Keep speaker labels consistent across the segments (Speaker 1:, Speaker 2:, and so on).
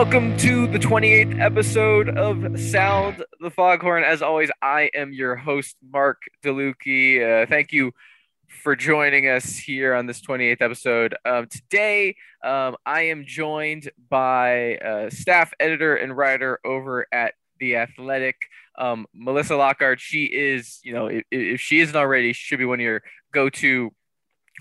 Speaker 1: Welcome to the 28th episode of Sound the Foghorn. As always, I am your host, Mark DeLucchi. Uh, thank you for joining us here on this 28th episode. Today, um, I am joined by uh, staff editor and writer over at The Athletic, um, Melissa Lockhart. She is, you know, if, if she isn't already, she should be one of your go to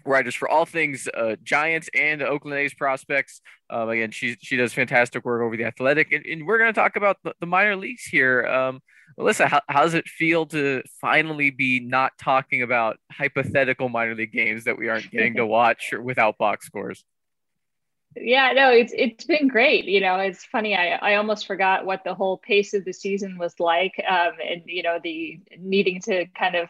Speaker 1: writers for all things uh, Giants and Oakland A's prospects. Um, again, she she does fantastic work over the Athletic, and, and we're going to talk about the, the, minor leagues here. Um, Melissa, how, how does it feel to finally be not talking about hypothetical minor league games that we aren't getting to watch without box scores?
Speaker 2: Yeah, no, it's it's been great. You know, it's funny. I I almost forgot what the whole pace of the season was like, um, and you know the needing to kind of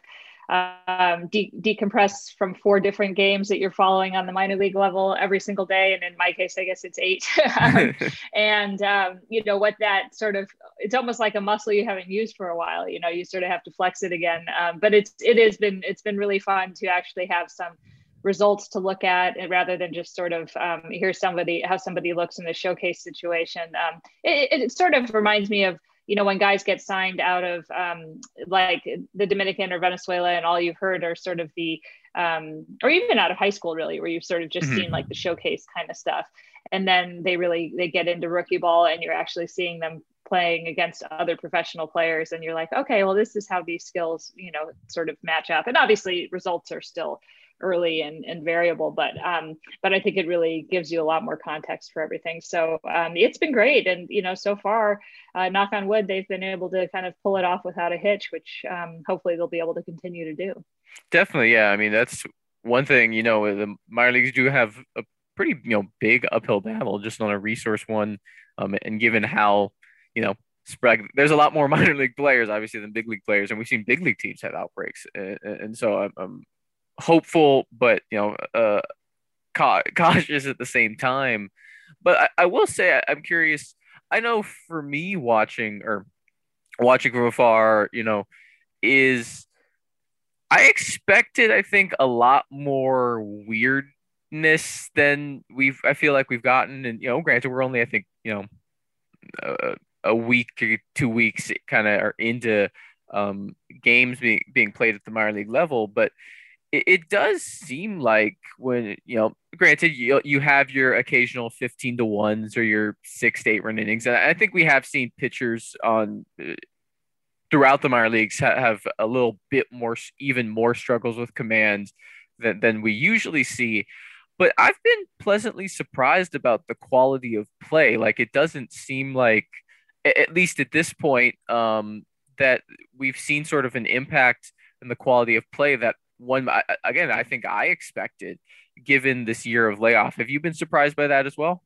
Speaker 2: um, de- decompress from four different games that you're following on the minor league level every single day. And in my case, I guess it's eight. um, and, um, you know, what that sort of, it's almost like a muscle you haven't used for a while, you know, you sort of have to flex it again. Um, but it's, it has been, it's been really fun to actually have some results to look at rather than just sort of um, hear somebody, how somebody looks in the showcase situation. Um, it, it sort of reminds me of, you know, when guys get signed out of um, like the Dominican or Venezuela, and all you've heard are sort of the, um, or even out of high school, really, where you've sort of just mm-hmm. seen like the showcase kind of stuff, and then they really they get into rookie ball, and you're actually seeing them playing against other professional players, and you're like, okay, well, this is how these skills, you know, sort of match up, and obviously results are still early and, and variable, but um, but I think it really gives you a lot more context for everything. So um, it's been great, and you know, so far, uh, knock on wood, they've been able to kind of pull it off without a hitch, which um, hopefully they'll be able to continue to do.
Speaker 1: Definitely, yeah. I mean, that's one thing. You know, the minor leagues do have a pretty you know big uphill battle just on a resource one, um, and given how you know spread there's a lot more minor league players obviously than big league players and we've seen big league teams have outbreaks and, and so I'm, I'm, hopeful, but you know, uh, cautious at the same time. But I, I will say I'm curious. I know for me, watching or watching from afar, you know, is I expected, I think, a lot more weirdness than we've. I feel like we've gotten, and you know, granted, we're only, I think, you know, a, a week or two weeks, kind of are into um, games being being played at the minor league level, but it, it does seem like when you know granted you, you have your occasional 15 to ones or your six to eight run innings and i think we have seen pitchers on uh, throughout the minor leagues ha- have a little bit more even more struggles with command than, than we usually see. But i've been pleasantly surprised about the quality of play. Like it doesn't seem like at least at this point um, that we've seen sort of an impact in the quality of play that one again I think I expected given this year of layoff. Have you been surprised by that as well?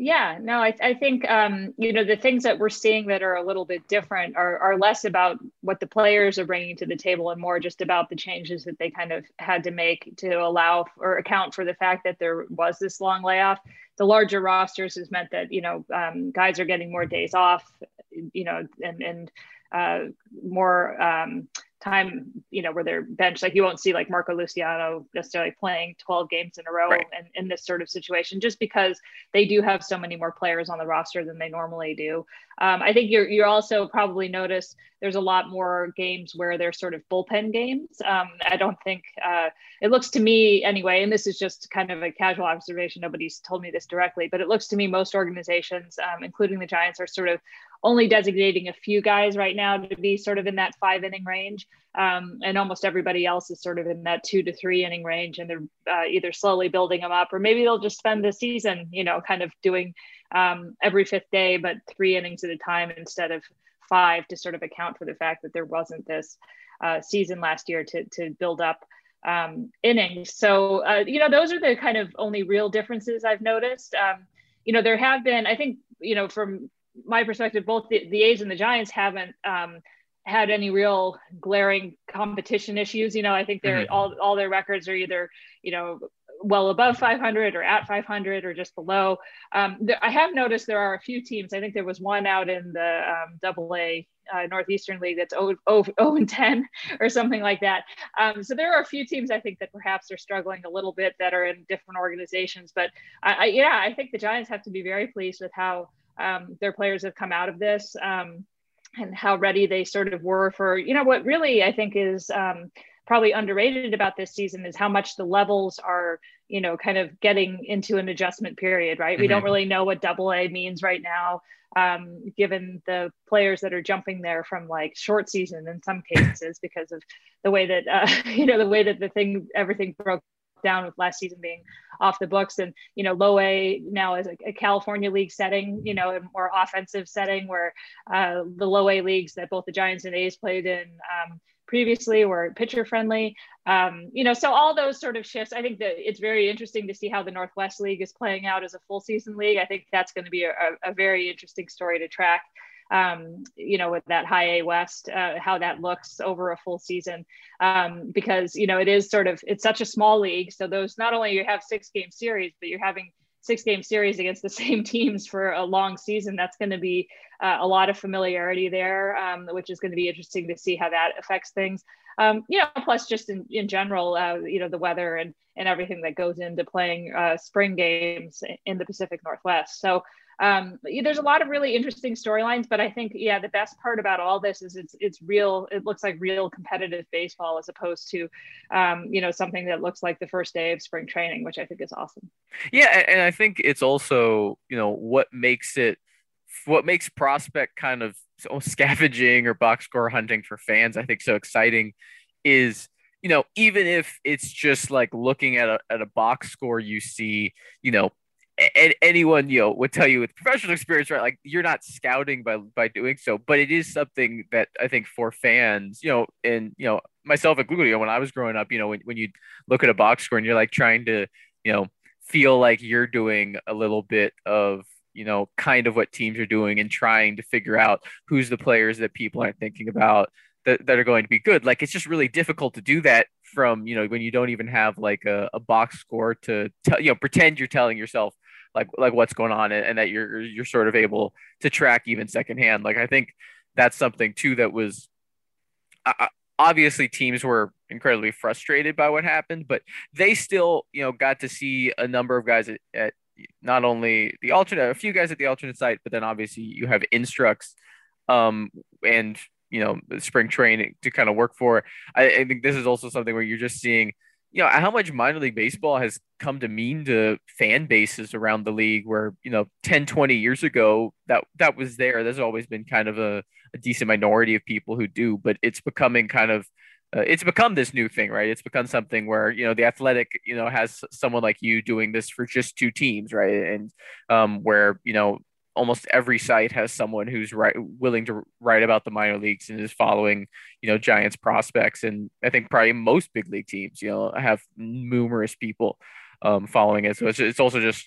Speaker 2: Yeah, no, I, I think um, you know the things that we're seeing that are a little bit different are, are less about what the players are bringing to the table and more just about the changes that they kind of had to make to allow or account for the fact that there was this long layoff. The larger rosters has meant that you know um, guys are getting more days off, you know, and and uh, more um, time, you know, where they're benched. Like you won't see like Marco Luciano necessarily playing 12 games in a row right. and in this sort of situation, just because they do have so many more players on the roster than they normally do. Um, I think you're you also probably notice there's a lot more games where they're sort of bullpen games. Um, I don't think uh, it looks to me anyway, and this is just kind of a casual observation. Nobody's told me this directly, but it looks to me most organizations, um, including the Giants, are sort of only designating a few guys right now to be sort of in that five inning range. Um, and almost everybody else is sort of in that two to three inning range. And they're uh, either slowly building them up or maybe they'll just spend the season, you know, kind of doing um, every fifth day, but three innings at a time instead of five to sort of account for the fact that there wasn't this uh, season last year to, to build up um, innings. So, uh, you know, those are the kind of only real differences I've noticed. Um, you know, there have been, I think, you know, from my perspective, both the, the A's and the Giants haven't um, had any real glaring competition issues. You know, I think they're mm-hmm. all all their records are either you know well above 500 or at 500 or just below. Um, I have noticed there are a few teams. I think there was one out in the um, Double A uh, Northeastern League that's 0, 0, 0 and 10 or something like that. Um, so there are a few teams I think that perhaps are struggling a little bit that are in different organizations. But I, I yeah, I think the Giants have to be very pleased with how um, their players have come out of this. Um, and how ready they sort of were for you know what really I think is um, probably underrated about this season is how much the levels are you know kind of getting into an adjustment period right mm-hmm. we don't mm-hmm. really know what double a means right now um, given the players that are jumping there from like short season in some cases because of the way that uh, you know the way that the thing everything broke down with last season being off the books and you know low a now is a, a california league setting you know a more offensive setting where uh, the low a leagues that both the giants and a's played in um, previously were pitcher friendly. Um, you know, so all those sort of shifts, I think that it's very interesting to see how the Northwest League is playing out as a full season league. I think that's going to be a, a very interesting story to track. Um, you know, with that high A West, uh, how that looks over a full season, um, because you know it is sort of it's such a small league. So those not only you have six game series, but you're having six game series against the same teams for a long season, that's going to be uh, a lot of familiarity there, um, which is going to be interesting to see how that affects things. Um, you know, plus just in, in general, uh, you know, the weather and, and everything that goes into playing uh, spring games in the Pacific Northwest. So um, there's a lot of really interesting storylines, but I think yeah, the best part about all this is it's it's real. It looks like real competitive baseball as opposed to, um, you know, something that looks like the first day of spring training, which I think is awesome.
Speaker 1: Yeah, and I think it's also you know what makes it what makes prospect kind of so scavenging or box score hunting for fans. I think so exciting is you know, even if it's just like looking at a, at a box score, you see, you know, and anyone you know would tell you with professional experience right like you're not scouting by by doing so but it is something that i think for fans you know and you know myself included you know, when i was growing up you know when, when you look at a box score and you're like trying to you know feel like you're doing a little bit of you know kind of what teams are doing and trying to figure out who's the players that people aren't thinking about that, that are going to be good. Like it's just really difficult to do that from you know when you don't even have like a, a box score to tell you know pretend you're telling yourself like like what's going on and, and that you're you're sort of able to track even secondhand. Like I think that's something too that was uh, obviously teams were incredibly frustrated by what happened, but they still you know got to see a number of guys at, at not only the alternate, a few guys at the alternate site, but then obviously you have instructs um, and you know spring training to kind of work for. I, I think this is also something where you're just seeing you know how much minor league baseball has come to mean to fan bases around the league where you know 10 20 years ago that that was there. There's always been kind of a, a decent minority of people who do but it's becoming kind of uh, it's become this new thing right? It's become something where you know the athletic you know has someone like you doing this for just two teams right? And um where you know almost every site has someone who's right willing to write about the minor leagues and is following you know giants prospects. And i think probably most big league teams you know have numerous people um, following it. So it's, it's also just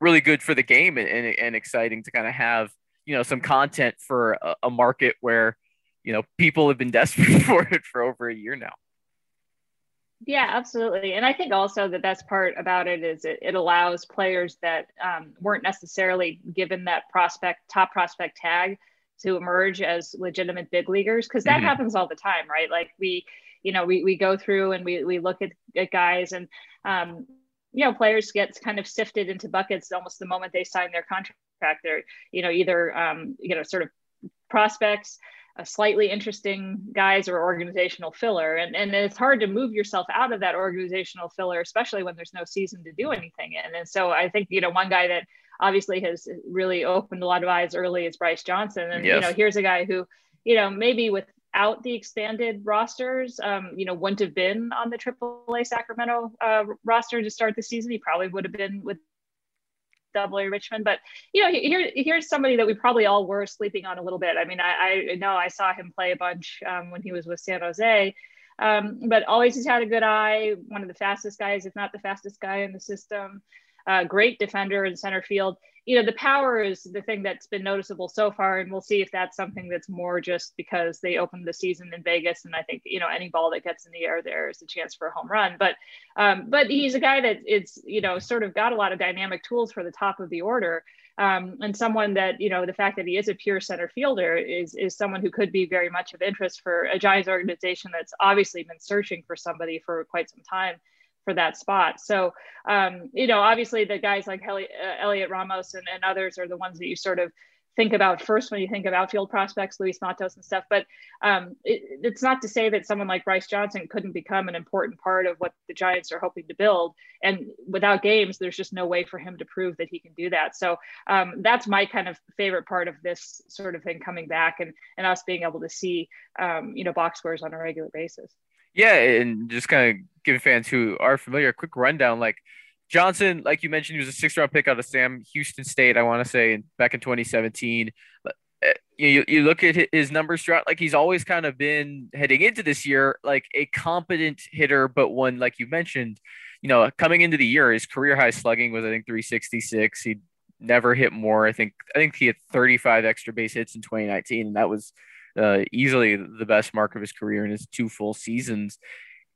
Speaker 1: really good for the game and, and, and exciting to kind of have you know some content for a, a market where you know people have been desperate for it for over a year now
Speaker 2: yeah, absolutely. And I think also the best part about it is it, it allows players that um, weren't necessarily given that prospect, top prospect tag to emerge as legitimate big leaguers because that mm-hmm. happens all the time, right? Like we, you know, we, we go through and we, we look at, at guys and, um, you know, players get kind of sifted into buckets almost the moment they sign their contract. They're, you know, either, um, you know, sort of prospects slightly interesting guys or organizational filler. And, and it's hard to move yourself out of that organizational filler, especially when there's no season to do anything in. And so I think, you know, one guy that obviously has really opened a lot of eyes early is Bryce Johnson. And, yes. you know, here's a guy who, you know, maybe without the expanded rosters, um, you know, wouldn't have been on the AAA Sacramento uh, roster to start the season. He probably would have been with double A Richmond. But you know, here here's somebody that we probably all were sleeping on a little bit. I mean, I, I know I saw him play a bunch um, when he was with San Jose. Um, but always has had a good eye, one of the fastest guys, if not the fastest guy in the system. Uh, great defender in center field. You know, the power is the thing that's been noticeable so far, and we'll see if that's something that's more just because they opened the season in Vegas, and I think you know any ball that gets in the air there is a chance for a home run. But um, but he's a guy that it's you know sort of got a lot of dynamic tools for the top of the order. Um, and someone that you know the fact that he is a pure center fielder is is someone who could be very much of interest for a Giants organization that's obviously been searching for somebody for quite some time for that spot. So, um, you know, obviously the guys like Heli- uh, Heliot Ramos and, and others are the ones that you sort of think about first when you think of outfield prospects, Luis Matos and stuff. But um, it, it's not to say that someone like Bryce Johnson couldn't become an important part of what the Giants are hoping to build. And without games, there's just no way for him to prove that he can do that. So um, that's my kind of favorite part of this sort of thing coming back and, and us being able to see, um, you know, box scores on a regular basis.
Speaker 1: Yeah, and just kind of give fans who are familiar a quick rundown. Like Johnson, like you mentioned, he was a six round pick out of Sam Houston State, I want to say, back in 2017. Eh, you, you look at his numbers throughout, like he's always kind of been heading into this year, like a competent hitter, but one, like you mentioned, you know, coming into the year, his career high slugging was, I think, 366. He never hit more. I think, I think he had 35 extra base hits in 2019, and that was uh, easily the best mark of his career in his two full seasons.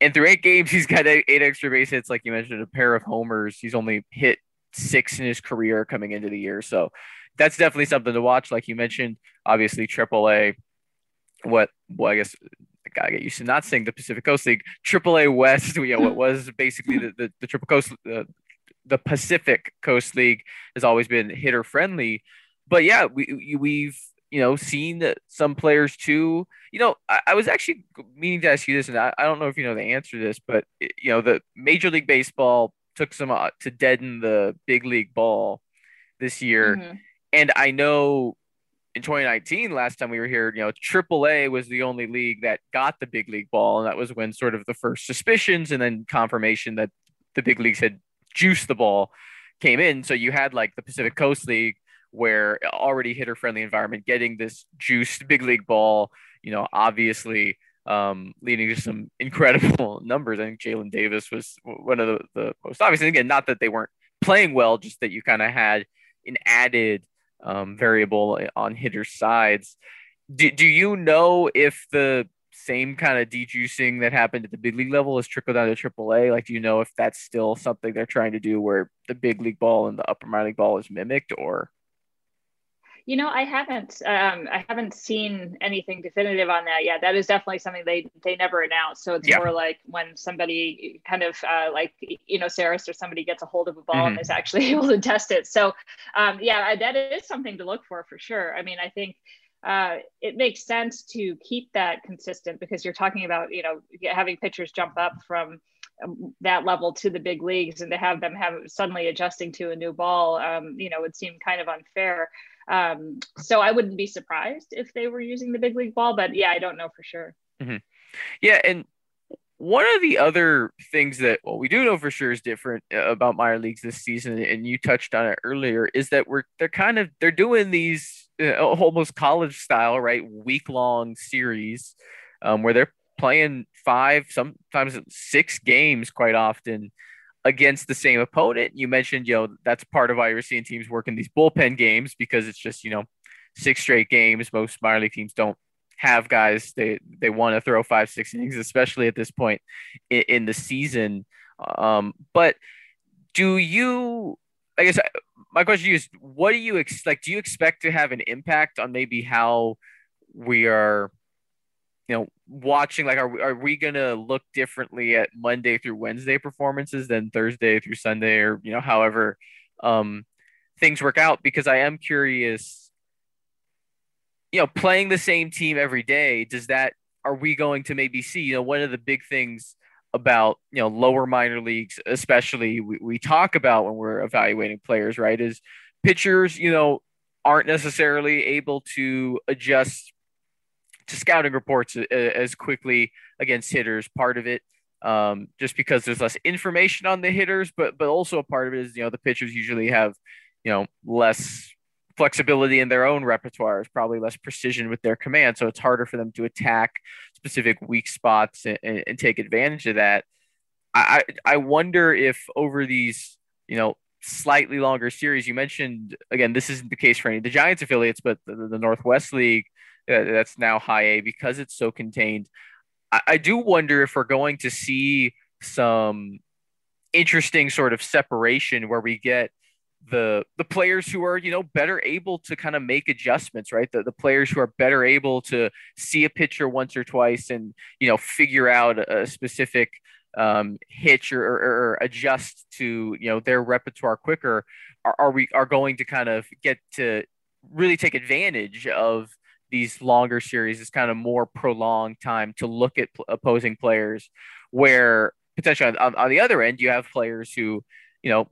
Speaker 1: And through eight games, he's got eight, extra base hits, like you mentioned, a pair of homers. He's only hit six in his career coming into the year. So that's definitely something to watch. Like you mentioned, obviously AAA, what well, I guess I gotta get used to not saying the Pacific Coast League, AAA West, you know, what was basically the, the, the Triple Coast the, the Pacific Coast League has always been hitter friendly. But yeah, we we've you know, seen some players too. You know, I, I, was actually meaning to ask you this, and I, I don't know if you know the answer to this, but you know, the Major League Baseball took some uh, to deaden the big league ball this year, mm-hmm. and I know in 2019, last time we were here, you know, AAA was the only league that got the big league ball, and that was when sort of the first suspicions and then confirmation that the big leagues had juiced the ball came in. So you had like the Pacific Coast League where already hitter friendly environment, getting this juiced big league ball, you know, obviously um, leading to some incredible numbers. I think Jaylin Davis was one of the, the most obvious. And again, not that they weren't playing well, just that you kind of had an added um, variable on hitter sides. Do, do you know if the same kind of dejuicing that happened at the big league level is trickled down to AAA? Like, do you know if that's still something they're trying to do where the big league ball and the upper minor league ball is mimicked, or?
Speaker 2: You know, I haven't um, I haven't seen anything definitive on that yet. That is definitely something they they never announced. So it's yeah. more like when somebody kind of uh, like you know Sarris or somebody gets a hold of a ball mm-hmm. and is actually able to test it. So um, yeah, that is something to look for for sure. I mean, I think uh, it makes sense to keep that consistent because you're talking about you know having pitchers jump up from um, that level to the big leagues and to have them have suddenly adjusting to a new ball um, you know would seem kind of unfair um, so I wouldn't be surprised if they were using the big league ball, but yeah, I don't know for sure.
Speaker 1: Mm-hmm. Yeah, and one of the other things that well we do know for sure is different uh, about minor leagues this season, and you touched on it earlier, is that we're they're kind of they're doing these uh, almost college style, right, week long series um, where they're playing five, sometimes six games quite often against the same opponent. You mentioned, you know, that's part of why you're seeing teams working these bullpen games because it's just, you know, six straight games. Most minor league teams don't have guys they they want to throw five six innings, especially at this point in, in the season. Um, but do you? I guess my question is, what do you expect? Do you expect to have an impact on maybe how we are you know, watching like, are are we gonna look differently at Monday through Wednesday performances than Thursday through Sunday, or you know, however um, things work out? Because I am curious. You know, playing the same team every day, does that are we going to maybe see? You know, one of the big things about you know lower minor leagues, especially we, we talk about when we're evaluating players, right? Is pitchers, you know, aren't necessarily able to adjust to scouting reports as quickly against hitters. Part of it, um, just because there's less information on the hitters, but but also a part of it is you know the pitchers usually have you know less flexibility in their own repertoires, probably less precision with their command, so it's harder for them to attack specific weak spots and, and take advantage of that. I I wonder if over these you know slightly longer series. You mentioned again, this isn't the case for any of the Giants affiliates, but the, the Northwest League uh, that's now high A because it's so contained. I, I do wonder if we're going to see some interesting sort of separation where we get the the players who are you know better able to kind of make adjustments right the, the players who are better able to see a pitcher once or twice and you know figure out a specific um, hitch or, or, or, adjust to you know their repertoire quicker are, are we are going to kind of get to really take advantage of these longer series this kind of more prolonged time to look at p- opposing players where potentially on, on, the other end you have players who you know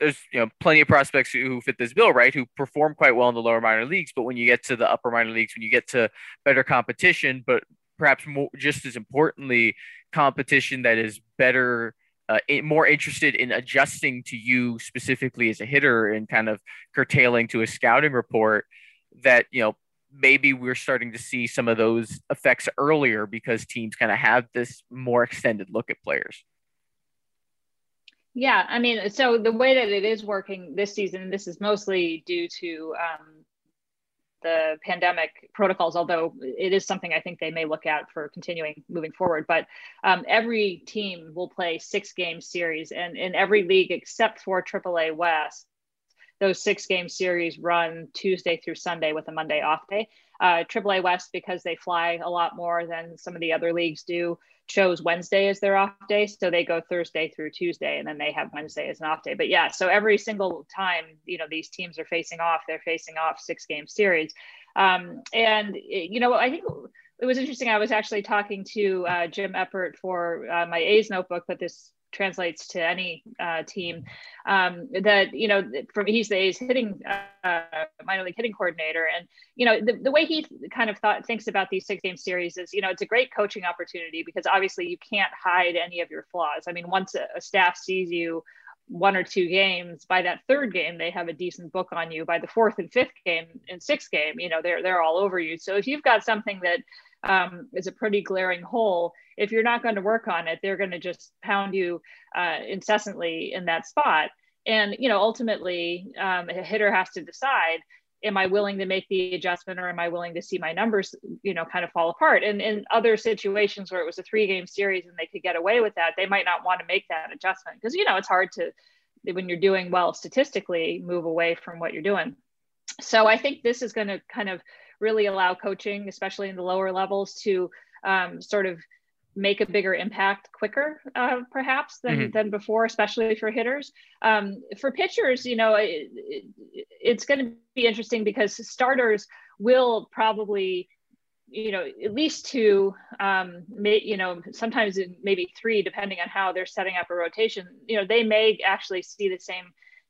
Speaker 1: there's you know plenty of prospects who fit this bill right who perform quite well in the lower minor leagues. But when you get to the upper minor leagues when you get to better competition but perhaps more just as importantly competition that is better uh, more interested in adjusting to you specifically as a hitter and kind of curtailing to a scouting report that you know maybe we're starting to see some of those effects earlier because teams kind of have this more extended look at players
Speaker 2: yeah i mean so the way that it is working this season this is mostly due to um, the pandemic protocols, although it is something I think they may look at for continuing moving forward. But um, every team will play six game series, and in every league except for AAA West, those six game series run Tuesday through Sunday with a Monday off day. Uh, AAA West, because they fly a lot more than some of the other leagues do, chose Wednesday as their off day. So they go Thursday through Tuesday and then they have Wednesday as an off day. But yeah, so every single time, you know, these teams are facing off, they're facing off six game series. Um, and, you know, I think it was interesting. I was actually talking to uh, Jim Eppard for uh, my A's notebook, but this translates to any uh, team. Um, that you know, from he's the A's hitting uh, minor league hitting coordinator, and you know the, the way he kind of thought thinks about these six game series is you know it's a great coaching opportunity because obviously you can't hide any of your flaws. I mean, once a, a staff sees you one or two games by that third game they have a decent book on you by the fourth and fifth game and sixth game you know they're they're all over you so if you've got something that um, is a pretty glaring hole. If you're not going to work on it, they're going to just pound you uh, incessantly in that spot. And you know, ultimately, um, a hitter has to decide: Am I willing to make the adjustment, or am I willing to see my numbers, you know, kind of fall apart? And in other situations where it was a three-game series and they could get away with that, they might not want to make that adjustment because you know it's hard to, when you're doing well statistically, move away from what you're doing. So I think this is going to kind of really allow coaching, especially in the lower levels, to um, sort of make a bigger impact quicker, uh, perhaps than mm-hmm. than before, especially for hitters. Um, for pitchers, you know, it, it, it's going to be interesting because starters will probably you know at least two um may, you know sometimes maybe three depending on how they're setting up a rotation you know they may actually see the same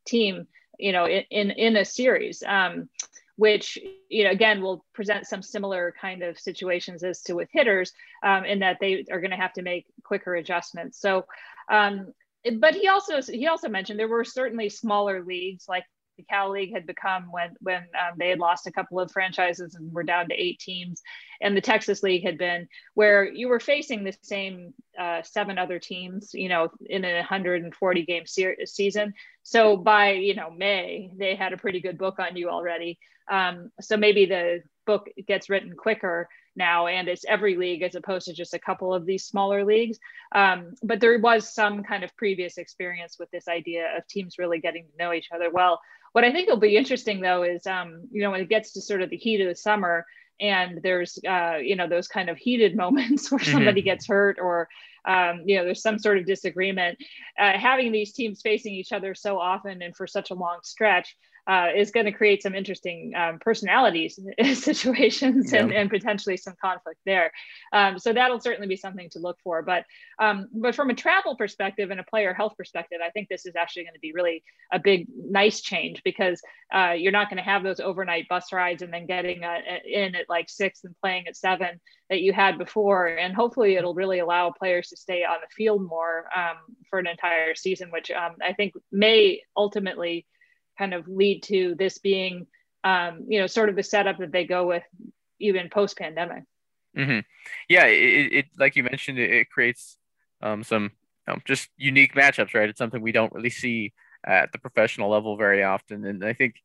Speaker 2: team you know in in, in a series um which you know again will present some similar kind of situations as to with hitters um, in that they are going to have to make quicker adjustments. So um, but he also he also mentioned there were certainly smaller leagues like the Cal League had become when when um, they had lost a couple of franchises and were down to eight teams, and the Texas League had been where you were facing the same uh, seven other teams, you know, in a 140 game se- season. So by you know May, they had a pretty good book on you already. Um, so maybe the book gets written quicker now and it's every league as opposed to just a couple of these smaller leagues um, but there was some kind of previous experience with this idea of teams really getting to know each other well what i think will be interesting though is um, you know when it gets to sort of the heat of the summer and there's uh, you know those kind of heated moments where mm-hmm. somebody gets hurt or um, you know there's some sort of disagreement uh, having these teams facing each other so often and for such a long stretch uh, is going to create some interesting um, personalities situations yeah. and, and potentially some conflict there. Um, so that'll certainly be something to look for. But um, but from a travel perspective and a player health perspective, I think this is actually going to be really a big nice change because uh, you're not going to have those overnight bus rides and then getting uh, in at like six and playing at seven that you had before. And hopefully it'll really allow players to stay on the field more um, for an entire season, which um, I think may ultimately kind of lead to this being, um, you know, sort of the setup that they go with even post pandemic.
Speaker 1: Mm-hmm. Yeah, it, it, like you mentioned, it, it creates um, some just unique matchups, right? It's something we don't really see at the professional level very often. And I think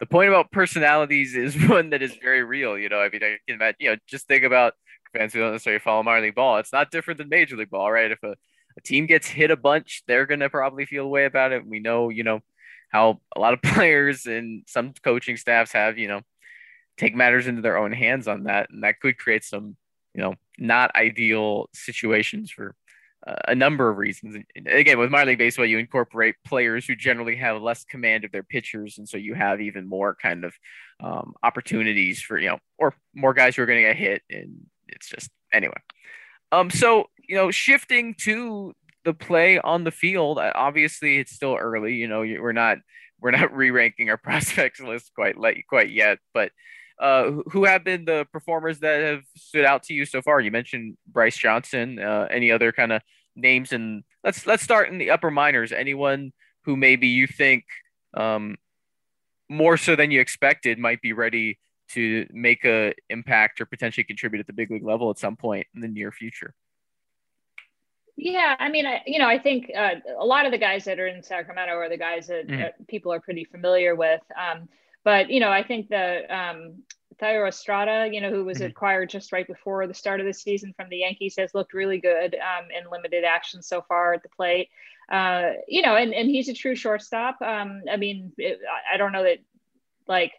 Speaker 1: the point about personalities is one that is very real. You know, I mean, I can imagine, you know, just think about fans who don't necessarily follow minor league ball. It's not different than major league ball, right? If a, a team gets hit a bunch, they're to probably feel a way about it. We know, you know, how a lot of players and some coaching staffs have, you know, take matters into their own hands on that. And that could create some, you know, not ideal situations for uh, a number of reasons. And again, with minor league baseball, you incorporate players who generally have less command of their pitchers, and so you have even more kind of um, opportunities for you know, or more guys who are going to get hit, and it's just anyway. Um, so you know, shifting to the play on the field, uh, obviously it's still early. You know, we're not we're not re-ranking our prospects list quite quite yet, but uh, who have been the performers that have stood out to you so far? You mentioned Bryce Johnson. Uh, any other kind of names? And let's let's start in the upper minors. Anyone who maybe you think um, more so than you expected might be ready to make a impact or potentially contribute at the big league level at some point in the near future.
Speaker 2: Yeah, I mean, I, you know, I think uh, a lot of the guys that are in Sacramento are the guys that mm-hmm. uh, people are pretty familiar with. Um, but you know, I think the um, Thairo Estrada, you know, who was mm-hmm. acquired just right before the start of the season from the Yankees, has looked really good um, in limited action so far at the plate. Uh, you know, and, and he's a true shortstop. Um, I mean, it, I don't know that like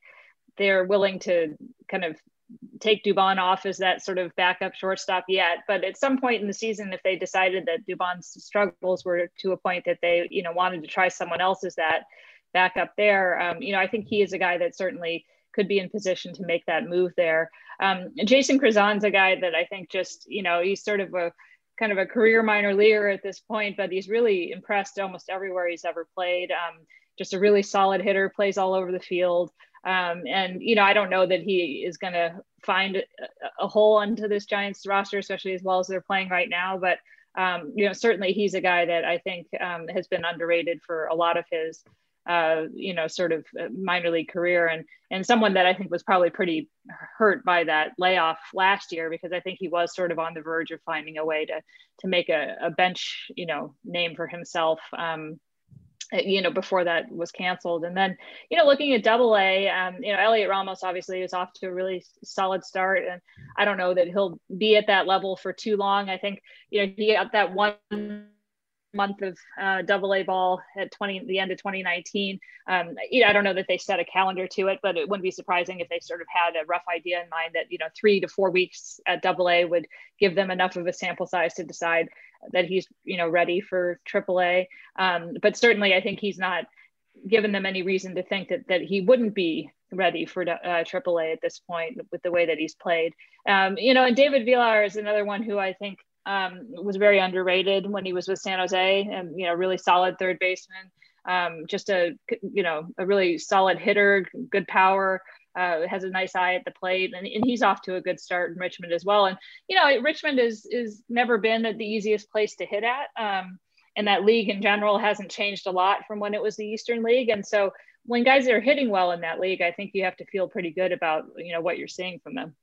Speaker 2: they're willing to kind of take Dubon off as that sort of backup shortstop yet. But at some point in the season, if they decided that Dubon's struggles were to a point that they, you know, wanted to try someone else as that, back up there. Um, you know, I think he is a guy that certainly could be in position to make that move there. Um, Jason Krizan's a guy that I think just, you know, he's sort of a kind of a career minor leaguer at this point, but he's really impressed almost everywhere he's ever played. Um, just a really solid hitter, plays all over the field. Um, and you know, I don't know that he is going to find a, a, hole into this Giants roster, especially as well as they're playing right now. But um, you know, certainly he's a guy that I think um, has been underrated for a lot of his uh, you know, sort of minor league career, and and someone that I think was probably pretty hurt by that layoff last year because I think he was sort of on the verge of finding a way to to make a, a bench, you know, name for himself. Um, you know, before that was canceled. And then, you know, looking at double A, um, you know, Heliot Ramos obviously is off to a really solid start. And I don't know that he'll be at that level for too long. I think, you know, he got that one month of uh, double A ball at 20 the end of 2019 um, you know, i don't know that they set a calendar to it but it wouldn't be surprising if they sort of had a rough idea in mind that you know three to four weeks at double a would give them enough of a sample size to decide that he's you know ready for triple a. Um, but certainly i think he's not given them any reason to think that that he wouldn't be ready for uh, a at this point with the way that he's played. Um, you know and david villar is another one who i think um, was very underrated when he was with San Jose, and you know, really solid third baseman. Um, just a you know a really solid hitter, good power. Uh, has a nice eye at the plate, and, and he's off to a good start in Richmond as well. And you know, Richmond is is never been the easiest place to hit at, um, and that league in general hasn't changed a lot from when it was the Eastern League. And so, when guys are hitting well in that league, I think you have to feel pretty good about you know what you're seeing from them.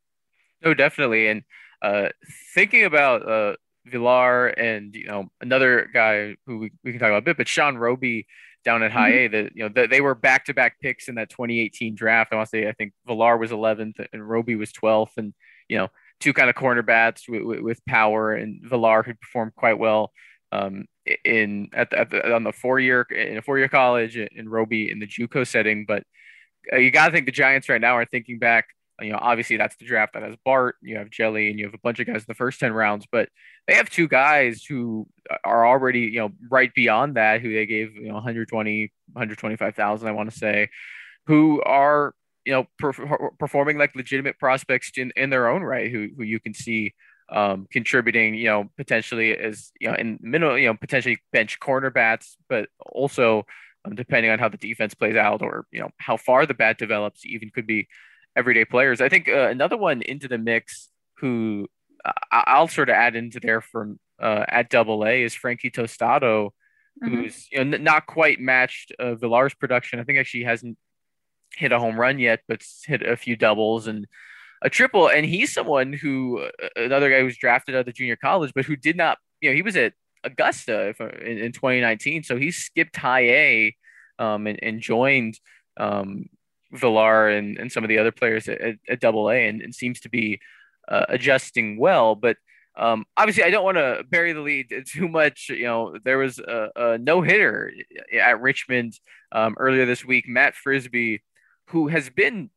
Speaker 1: No, definitely, and uh, thinking about uh, Villar and you know another guy who we, we can talk about a bit, but Sean Roby down at High mm-hmm. A, that you know they were back to back picks in that 2018 draft. I want to say I think Villar was 11th and Roby was 12th, and you know two kind of corner bats with, with, with power, and Villar who performed quite well um, in at the, at the, on the four year in a four year college, and Roby in the JUCO setting. But uh, you got to think the Giants right now are thinking back you know, obviously that's the draft that has Bart, you have Hjelle, and you have a bunch of guys in the first 10 rounds, but they have two guys who are already, you know, right beyond that, who they gave, you know, 120, 125,000, I want to say, who are, you know, per- performing like legitimate prospects in, in their own right, who, who you can see um, contributing, you know, potentially as, you know, in minimal, you know, potentially bench corner bats, but also um, depending on how the defense plays out or, you know, how far the bat develops, even could be everyday players. I think uh, another one into the mix who uh, I'll sort of add into there from uh, at Double A is Frankie Tostado, mm-hmm. who's you know, not quite matched uh, Villar's production. I think actually hasn't hit a home run yet, but hit a few doubles and a triple. And he's someone who uh, another guy who was drafted out of the junior college, but who did not. You know, he was at Augusta in, in 2019, so he skipped High A um, and, and joined um, Villar and, and some of the other players at, at, Double A, and, and, seems to be uh, adjusting well. But um, obviously, I don't want to bury the lead too much. You know, there was a, a no hitter at Richmond um, earlier this week. Matt Frisbee, who has been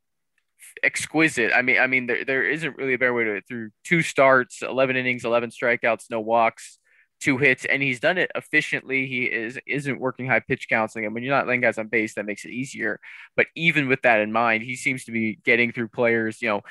Speaker 1: exquisite. I mean, I mean, there, there isn't really a better way to it. Through two starts, eleven innings, eleven strikeouts, no walks, two hits, and he's done it efficiently. He is isn't working high pitch counts. And when you're not letting guys on base, that makes it easier. But even with that in mind, he seems to be getting through players. You know,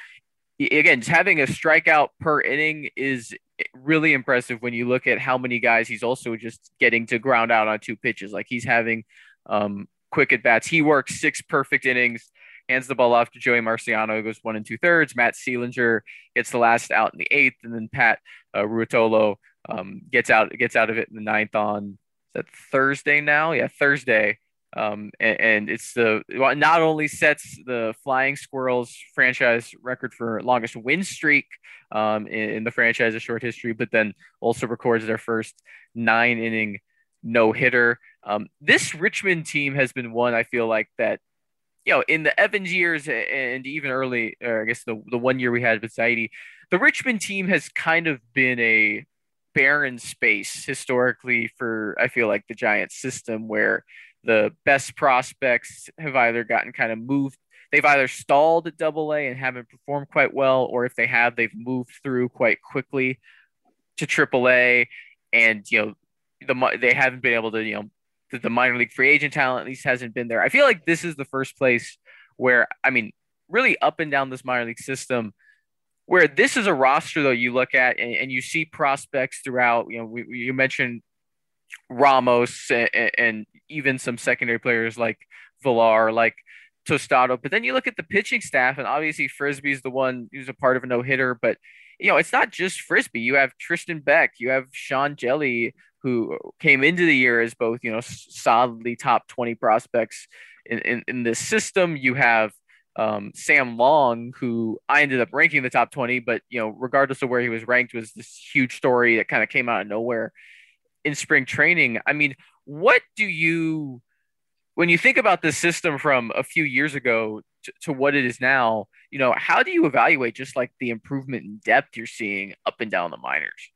Speaker 1: again, just having a strikeout per inning is really impressive when you look at how many guys he's also just getting to ground out on two pitches. Like he's having um, quick at bats. He works six perfect innings hands the ball off to Joey Marciano, who goes one and two thirds. Matt Seelinger gets the last out in the eighth, and then Pat uh, Ruotolo um, gets out gets out of it in the ninth on that Thursday now? Yeah, Thursday. Um, and, and, it's the not only sets the Flying Squirrels franchise record for longest win streak um, in, in the franchise's short history, but then also records their first nine inning no hitter. Um, this Richmond team has been one I feel like that you know, in the Evans years and even early, or I guess the, the one year we had with Zaidi, the Richmond team has kind of been a barren space historically for, I feel like, the Giants system where the best prospects have either gotten kind of moved, they've either stalled at double A and haven't performed quite well, or if they have, they've moved through quite quickly to triple A. And, you know, the, they haven't been able to, you know, the minor league free agent talent at least hasn't been there. I feel like this is the first place where, I mean, really up and down this minor league system, where this is a roster though you look at and, and you see prospects throughout. You know, we, you mentioned Ramos and, and, even some secondary players like Villar, like Tostado. But then you look at the pitching staff, and obviously Frisbee's the one who's a part of a no hitter, but you know, it's not just Frisbee. You have Tristan Beck, you have Sean Hjelle, who came into the year as both, you know, solidly top 20 prospects in, in, in this system. You have um, Sam Long, who I ended up ranking the top 20, but, you know, regardless of where he was ranked, was this huge story that kind of came out of nowhere in spring training. I mean, what do you, when you think about the system from a few years ago to, to what it is now, you know, how do you evaluate just like the improvement in depth you're seeing up and down the minors?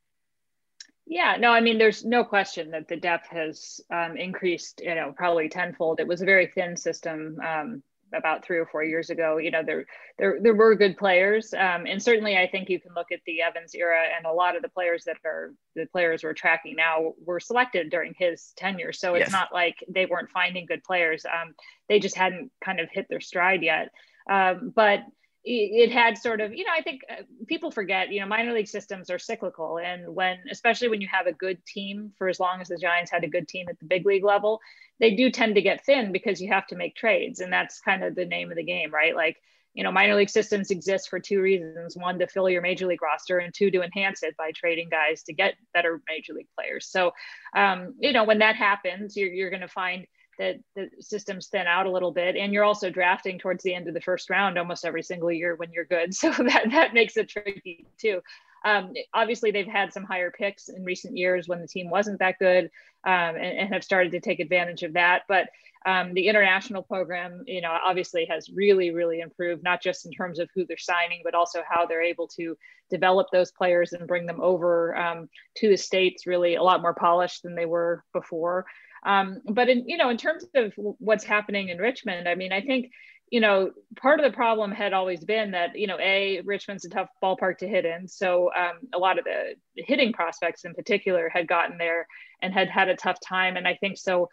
Speaker 2: Yeah, no, I mean, there's no question that the depth has um, increased, you know, probably tenfold. It was a very thin system um, about three or four years ago. You know, there there there were good players, um, and certainly I think you can look at the Evans era, and a lot of the players that are the players we're tracking now were selected during his tenure. So it's yes. not like they weren't finding good players. Um, they just hadn't kind of hit their stride yet. Um, but it had sort of, you know, I think uh, people forget, you know, minor league systems are cyclical. And when, especially when you have a good team for as long as the Giants had a good team at the big league level, they do tend to get thin because you have to make trades. And that's kind of the name of the game, right? Like, you know, minor league systems exist for two reasons one, to fill your major league roster, and two, to enhance it by trading guys to get better major league players. So, um, you know, when that happens, you're, you're going to find that the systems thin out a little bit. And you're also drafting towards the end of the first round almost every single year when you're good. So that that makes it tricky too. Um, obviously they've had some higher picks in recent years when the team wasn't that good um, and, and, have started to take advantage of that. But um, the international program you know obviously has really really improved not just in terms of who they're signing but also how they're able to develop those players and bring them over um, to the states really a lot more polished than they were before um, but in you know, in terms of what's happening in Richmond, I mean, I think you know part of the problem had always been that you know a Richmond's a tough ballpark to hit in, so um, a lot of the hitting prospects in particular had gotten there and had had a tough time, and I think so.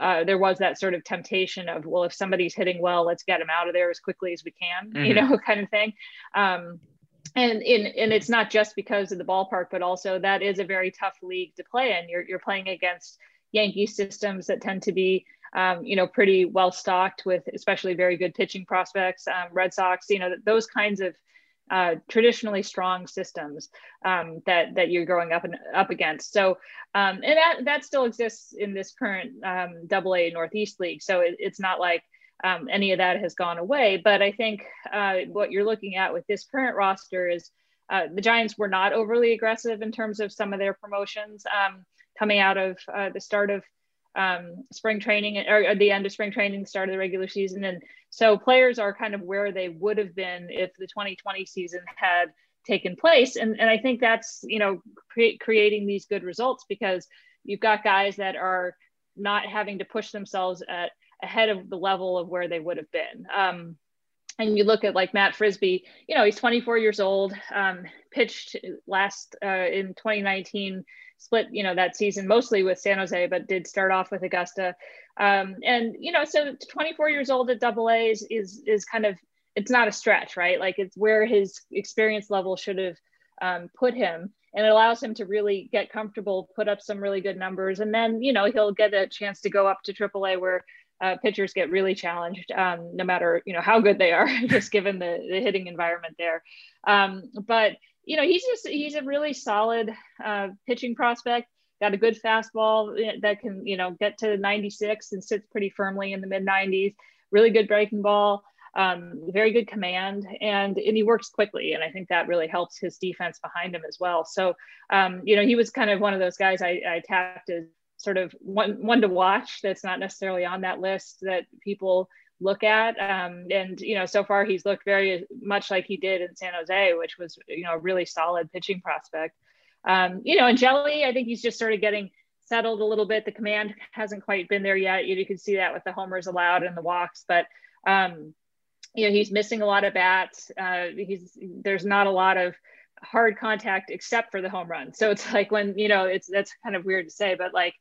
Speaker 2: Uh, there was that sort of temptation of well if somebody's hitting well let's get them out of there as quickly as we can mm-hmm. you know kind of thing um, and in and it's not just because of the ballpark but also that is a very tough league to play in you're, you're playing against Yankee systems that tend to be, um, you know, pretty well stocked with especially very good pitching prospects. Um, Red Sox, you know, those kinds of uh, traditionally strong systems um, that that you're growing up and up against. So, um, and that that still exists in this current um, Double A Northeast League. So it, it's not like um, any of that has gone away. But I think uh, what you're looking at with this current roster is uh, the Giants were not overly aggressive in terms of some of their promotions. Um, coming out of uh, the start of um, spring training or, the end of spring training, start of the regular season. And so players are kind of where they would have been if the 2020 season had taken place. And, and I think that's, you know, cre- creating these good results because you've got guys that are not having to push themselves at ahead of the level of where they would have been. Um, and you look at like Matt Frisbee, you know, he's 24 years old, um, pitched last uh, in 2019, split, you know, that season mostly with San Jose, but did start off with Augusta. Um, and, you know, so 24 years old at double A is, is, is kind of, it's not a stretch, right? Like it's where his experience level should have um, put him and it allows him to really get comfortable, put up some really good numbers, and then you know he'll get a chance to go up to AAA where uh, pitchers get really challenged, um, no matter you know how good they are, just given the, the hitting environment there. Um, but you know he's just he's a really solid uh, pitching prospect. Got a good fastball that can you know get to 96 and sits pretty firmly in the mid 90s. Really good breaking ball um, very good command, and and he works quickly, and I think that really helps his defense behind him as well. So, um, you know, he was kind of one of those guys I, I tapped as sort of one one to watch. That's not necessarily on that list that people look at. Um, and you know, so far he's looked very much like he did in San Jose, which was you know a really solid pitching prospect. Um, you know, and Hjelle, I think he's just sort of getting settled a little bit. The command hasn't quite been there yet. You, you can see that with the homers allowed and the walks, but um, you know he's missing a lot of bats. Uh, he's there's not a lot of hard contact except for the home run. So it's like when you know it's that's kind of weird to say, but like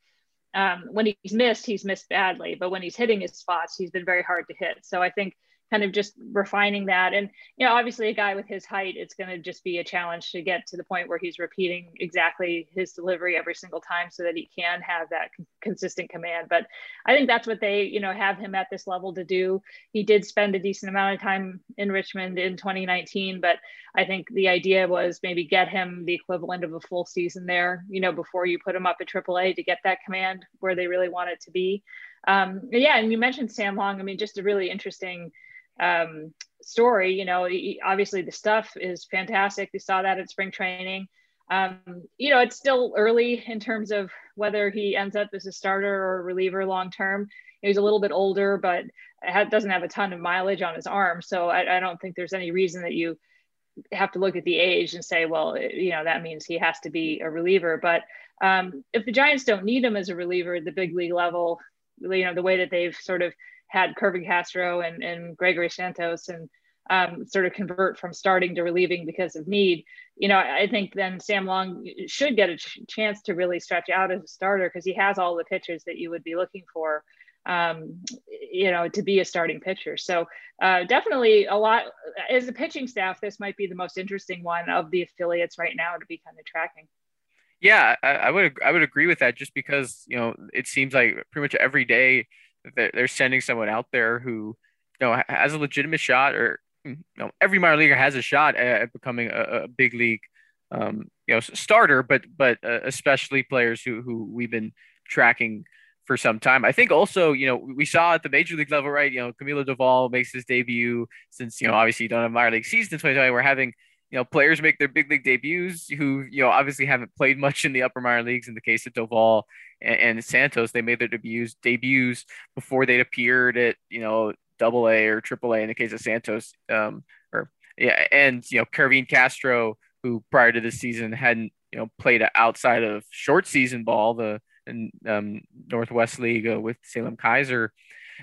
Speaker 2: um, when he's missed, he's missed badly. But when he's hitting his spots, he's been very hard to hit. So I think kind of just refining that. And, you know, obviously a guy with his height, it's going to just be a challenge to get to the point where he's repeating exactly his delivery every single time so that he can have that consistent command. But I think that's what they, you know, have him at this level to do. He did spend a decent amount of time in Richmond in 2019, but I think the idea was maybe get him the equivalent of a full season there, you know, before you put him up at AAA to get that command where they really want it to be. Um, yeah, and you mentioned Sam Long. I mean, just a really interesting um, story. You know, obviously the stuff is fantastic. We saw that at spring training. Um, you know, it's still early in terms of whether he ends up as a starter or a reliever long term. He's a little bit older, but doesn't have a ton of mileage on his arm. So I, I don't think there's any reason that you have to look at the age and say, well, you know, that means he has to be a reliever. But um, if the Giants don't need him as a reliever at the big league level, you know, the way that they've sort of had Kervin Castro and, and Gregory Santos and um, sort of convert from starting to relieving because of need. You know, I think then Sam Long should get a ch- chance to really stretch out as a starter because he has all the pitches that you would be looking for, um, you know, to be a starting pitcher. So uh, definitely a lot as a pitching staff, this might be the most interesting one of the affiliates right now to be kind of tracking.
Speaker 1: Yeah, I, I would I would agree with that just because you know it seems like pretty much every day they're sending someone out there who you know has a legitimate shot or you know every minor leaguer has a shot at, becoming a, a, big league um, you know starter but but uh, especially players who who we've been tracking for some time. I think also, you know, we saw at the major league level, right? You know, Camilo Doval makes his debut since, you know, obviously you don't have minor league season in 2020. We're having, you know, players make their big league debuts who, you know, obviously haven't played much in the upper minor leagues in the case of Doval and, and Santos, they made their debuts debuts before they'd appeared at you know Double A or Triple A in the case of Santos. Um, or yeah, and you know Kervin Castro, who prior to this season hadn't you know played outside of short season ball, the um, Northwest League uh, with Salem-Keizer.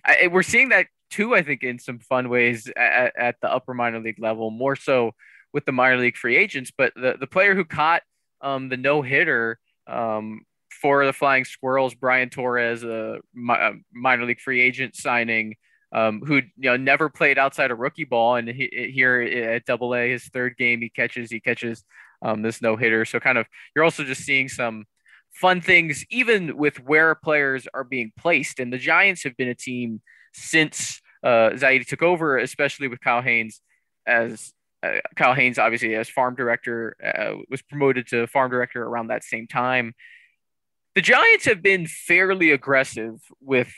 Speaker 1: I, we're seeing that too, I think, in some fun ways at, at the upper minor league level, more so with the minor league free agents. But the, the player who caught um, the no hitter um, for the Flying Squirrels, Brian Torres, a, minor league free agent signing, um, who you know never played outside of rookie ball, and he, here at Double A, his third game, he catches he catches um, this no hitter. So kind of you're also just seeing some fun things, even with where players are being placed. And the Giants have been a team since uh, Zaidi took over, especially with Kyle Haines as uh, Kyle Haines, obviously as farm director, uh, was promoted to farm director around that same time the Giants have been fairly aggressive with,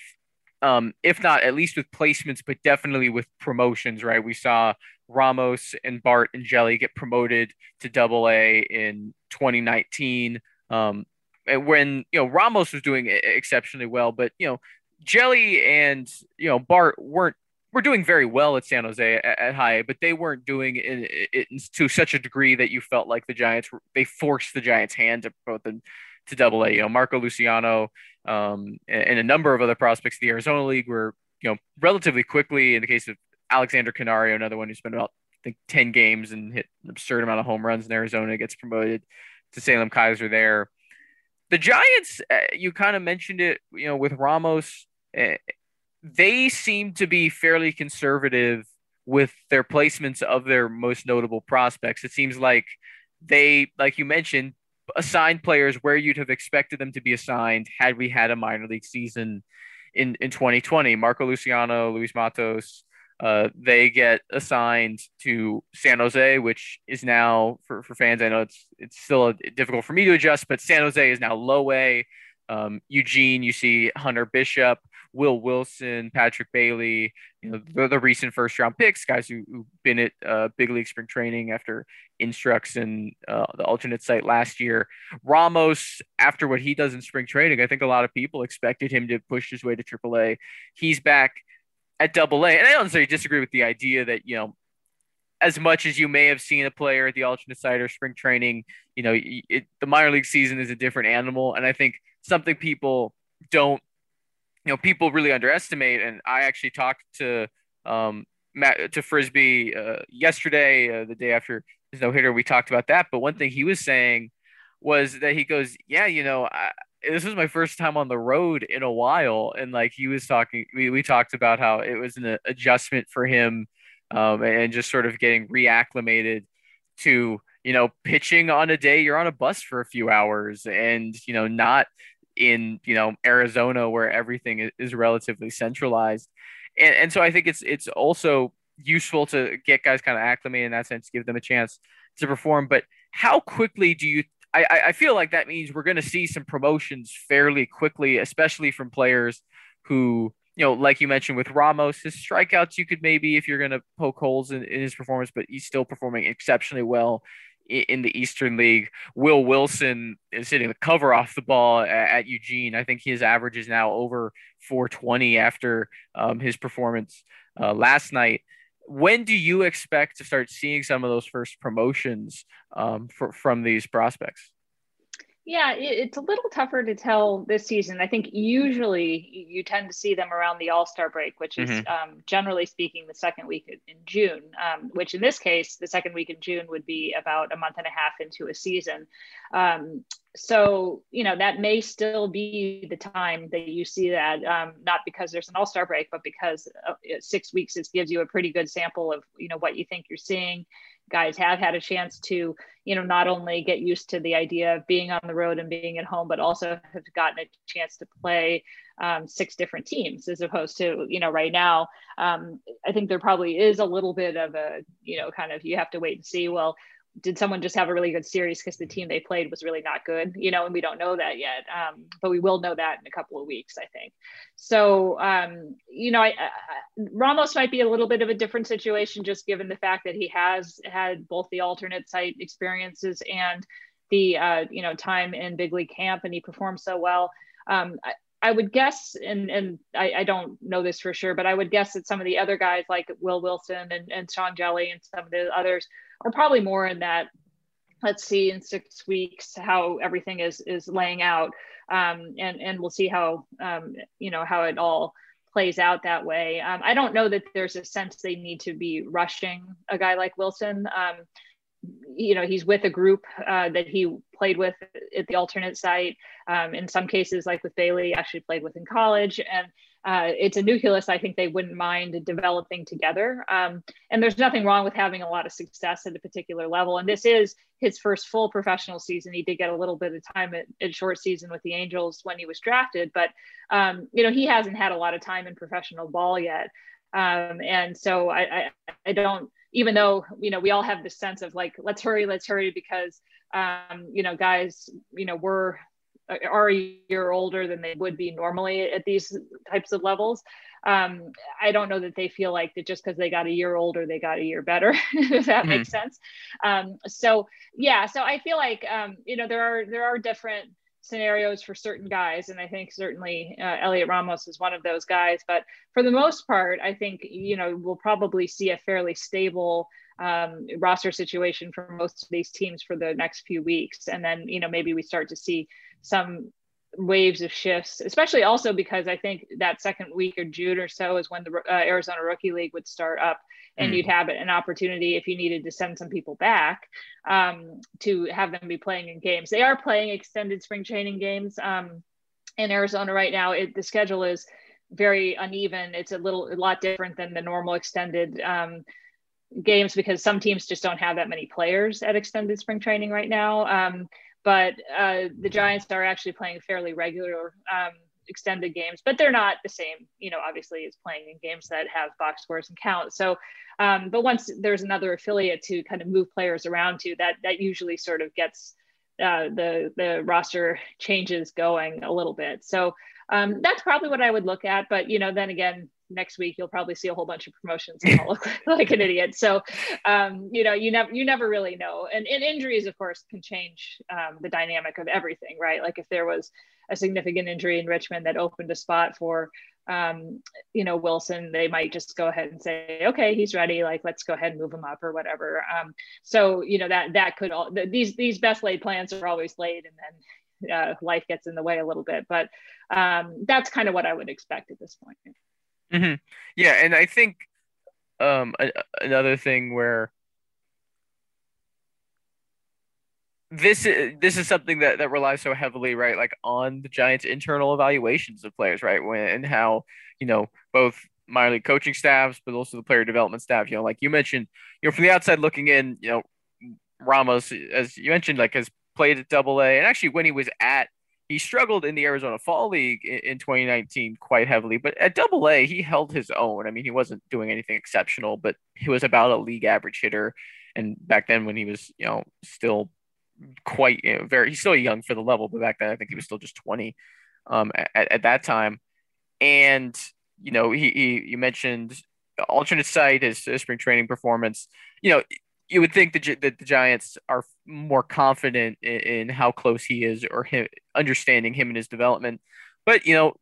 Speaker 1: um, if not at least with placements, but definitely with promotions. Right, we saw Ramos and Bart and Hjelle get promoted to Double A in 2019. Um, when you know Ramos was doing exceptionally well, but you know Hjelle and you know Bart weren't were doing very well at San Jose at, at high, but they weren't doing it, it, to such a degree that you felt like the Giants they forced the Giants' hand to both them to Double A. You know Marco Luciano um, and, and a number of other prospects in the Arizona League were you know relatively quickly. In the case of Alexander Canario, another one who spent about I think ten games and hit an absurd amount of home runs in Arizona, gets promoted to Salem-Keizer there. The Giants, uh, you kind of mentioned it, you know, with Ramos. They seem to be fairly conservative with their placements of their most notable prospects. It seems like they, like you mentioned, assigned players where you'd have expected them to be assigned had we had a minor league season in, in 2020. Marco Luciano, Luis Matos, uh, they get assigned to San Jose, which is now for, for fans. I know it's it's still difficult for me to adjust, but San Jose is now low A. Um, Eugene, you see Hunter Bishop, Will Wilson, Patrick Bailey, you know, the, the recent first round picks, guys who, who've been at uh, big league spring training after instructs and uh, the alternate site last year. Ramos, after what he does in spring training, I think a lot of people expected him to push his way to AAA. He's back at Double A, and I don't necessarily disagree with the idea that you know as much as you may have seen a player at the alternate site or spring training, you know, it, the minor league season is a different animal. And I think something people don't you know people really underestimate and i actually talked to um Matt, to Frisbee uh, yesterday uh, the day after his no hitter we talked about that but one thing he was saying was that he goes yeah you know I, this was my first time on the road in a while and like he was talking we, we talked about how it was an adjustment for him um, and just sort of getting reacclimated to you know pitching on a day you're on a bus for a few hours and you know not in you know Arizona where everything is relatively centralized. And, and so I think it's it's also useful to get guys kind of acclimated in that sense, give them a chance to perform. But how quickly do you I, I feel like that means we're going to see some promotions fairly quickly, especially from players who, you know, like you mentioned with Ramos, his strikeouts, you could maybe, if you're going to poke holes in, in his performance, but he's still performing exceptionally well in the Eastern League. Will Wilson is hitting the cover off the ball at, Eugene. I think his average is now over 420 after um, his performance uh, last night. When do you expect to start seeing some of those first promotions um, for, from these prospects?
Speaker 2: Yeah, it's a little tougher to tell this season. I think usually you tend to see them around the All Star break, which is mm-hmm. um, generally speaking the second week in June, um, which in this case, the second week in June would be about a month and a half into a season. Um, so, you know, that may still be the time that you see that, um, not because there's an All Star break, but because uh, six weeks it gives you a pretty good sample of, you know, what you think you're seeing guys have had a chance to you know not only get used to the idea of being on the road and being at home but also have gotten a chance to play um, six different teams as opposed to you know right now. Um, i think there probably is a little bit of a you know kind of you have to wait and see. Well did someone just have a really good series because the team they played was really not good you know and we don't know that yet. Um, but we will know that in a couple of weeks i think. So um, you know I, ramos might be a little bit of a different situation just given the fact that he has had both the alternate site experiences and the uh, you know time in big league camp and he performed so well. Um, I, I would guess, and and I, I, don't know this for sure, but I would guess that some of the other guys like Will Wilson and, and Sean Hjelle and some of the others are probably more in that let's see in six weeks how everything is is laying out um, and and we'll see how um, you know how it all plays out that way. Um, i don't know that there's a sense they need to be rushing a guy like wilson. Um, you know he's with a group uh, that he played with at the alternate site um, in some cases like with bailey actually played with in college and uh, it's a nucleus I think they wouldn't mind developing together. Um, and there's nothing wrong with having a lot of success at a particular level. And this is his first full professional season. He did get a little bit of time at, short season with the Angels when he was drafted, but um, you know he hasn't had a lot of time in professional ball yet. Um, and so I, I, I don't even though you know we all have this sense of like let's hurry let's hurry because um, you know guys you know we're are a year older than they would be normally at these types of levels. Um, I don't know that they feel like that just because they got a year older, they got a year better, if that mm-hmm. makes sense. Um, so yeah, so I feel like, um, you know, there are, there are different scenarios for certain guys, and I think certainly uh, Heliot Ramos is one of those guys. But for the most part, I think you know we'll probably see a fairly stable um, roster situation for most of these teams for the next few weeks, and then you know maybe we start to see some waves of shifts, especially also because I think that second week of June or so is when the uh, Arizona Rookie League would start up, and mm. you'd have an opportunity if you needed to send some people back um, to have them be playing in games. They are playing extended spring training games um, in Arizona right now. It, the schedule is very uneven. It's a little a lot different than the normal extended um, games because some teams just don't have that many players at extended spring training right now. But uh, the Giants are actually playing fairly regular um, extended games, but they're not the same, you know, obviously as playing in games that have box scores and count. So, um, but once there's another affiliate to kind of move players around to, that that usually sort of gets uh, the the roster changes going a little bit. So um, that's probably what I would look at. But you know, then again, next week you'll probably see a whole bunch of promotions and I'll look like an idiot. So, um, you know, you never you never really know. And, and injuries, of course, can change um, the dynamic of everything, right? Like if there was a significant injury in Richmond that opened a spot for um, you know, Wilson, they might just go ahead and say, okay, he's ready. Like, let's go ahead and move him up or whatever. Um, so, you know, that, that could all, these, these best laid plans are always laid and then uh, life gets in the way a little bit, but um, that's kind of what I would expect at this point.
Speaker 1: Mm-hmm. Yeah, and I think um, a- another thing where this is this is something that, that relies so heavily, right? Like on the Giants' internal evaluations of players, right? When and how you know both minor league coaching staffs, but also the player development staff. You know, like you mentioned, you know, from the outside looking in, you know, Ramos, as you mentioned, like has played at Double A, and actually when he was at he struggled in the Arizona Fall League in, in 2019 quite heavily, but at Double A he held his own. I mean, he wasn't doing anything exceptional, but he was about a league average hitter. And back then, when he was you know still quite you know, very, he's still young for the level, but back then I think he was still just 20 um, at, at that time. And you know, he, he you mentioned alternate site his, his spring training performance. You know, you would think that, that the Giants are more confident in, in, how close he is or him understanding him and his development. But you know,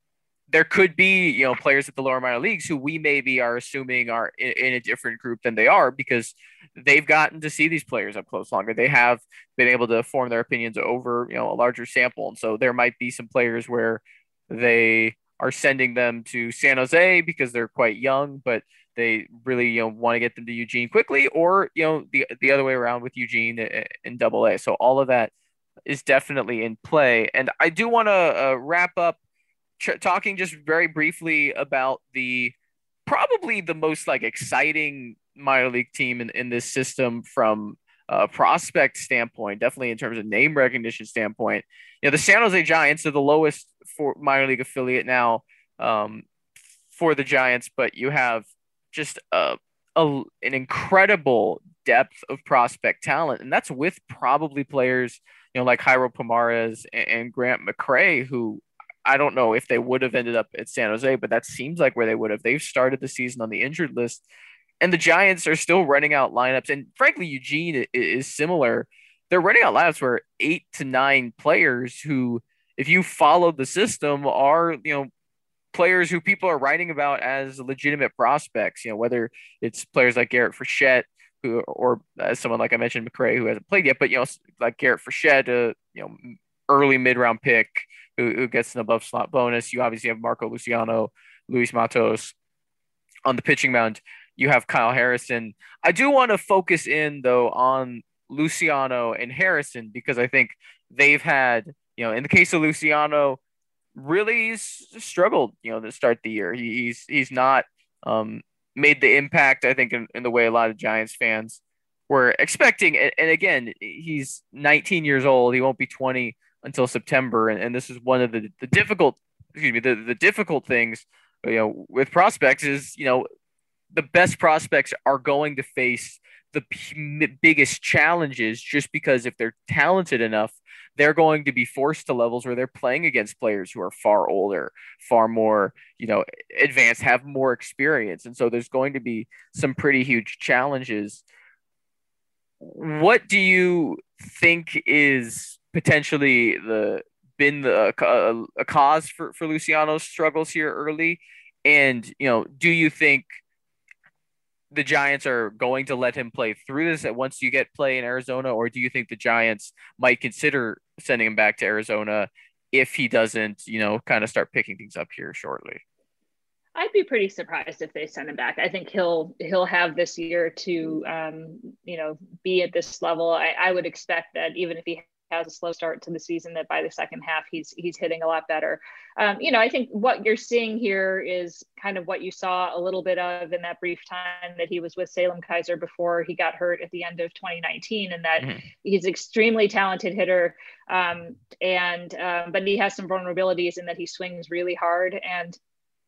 Speaker 1: there could be you know players at the lower minor leagues who we maybe are assuming are in, in, a different group than they are because they've gotten to see these players up close longer. They have been able to form their opinions over you know a larger sample, and so there might be some players where they are sending them to San Jose because they're quite young, but they really you know want to get them to Eugene quickly, or you know the the other way around with Eugene in Double A. So all of that is definitely in play, and I do want to uh, wrap up ch- talking just very briefly about the probably the most like exciting minor league team in, in this system from a prospect standpoint, definitely in terms of name recognition standpoint. You know, the San Jose Giants are the lowest for minor league affiliate now um, for the Giants, but you have just a, a, an incredible depth of prospect talent, and that's with probably players you know like Jairo Pomares and, and Grant McCray, who I don't know if they would have ended up at San Jose, but that seems like where they would have. They've started the season on the injured list, and the Giants are still running out lineups. And frankly, Eugene is similar. They're running out lineups where eight to nine players who, if you follow the system, are you know players who people are writing about as legitimate prospects. You know, whether it's players like Garrett Frechette, who, or as someone like I mentioned, McCray, who hasn't played yet, but you know, like Garrett Frechette, uh, you know, early mid round pick who, who gets an above slot bonus. You obviously have Marco Luciano, Luis Matos on the pitching mound. You have Kyle Harrison. I do want to focus in though on Luciano and Harrison because I think they've had, you know, in the case of Luciano, really struggled, you know, to start the year. He's he's not um, made the impact I think in, in, the way a lot of Giants fans were expecting. And, and, again, he's 19 years old. He won't be 20 until September, and, and this is one of the, the difficult excuse me the, the difficult things you know with prospects is you know the best prospects are going to face the p- biggest challenges just because if they're talented enough they're going to be forced to levels where they're playing against players who are far older, far more, you know, advanced, have more experience. And so there's going to be some pretty huge challenges. What do you think is potentially the been the, a, a cause for, for Luciano's struggles here early? And, you know, do you think the Giants are going to let him play through this once you get play in Arizona, or do you think the Giants might consider sending him back to Arizona if he doesn't, you know, kind of start picking things up here shortly?
Speaker 2: I'd be pretty surprised if they send him back. I think he'll he'll have this year to um, you know be at this level. I, I would expect that even if he has a slow start to the season, that by the second half he's he's hitting a lot better. Um, you know, I think what you're seeing here is kind of what you saw a little bit of in that brief time that he was with Salem-Keizer before he got hurt at the end of 2019, and that mm-hmm. he's extremely talented hitter, um, and um, but he has some vulnerabilities in that he swings really hard and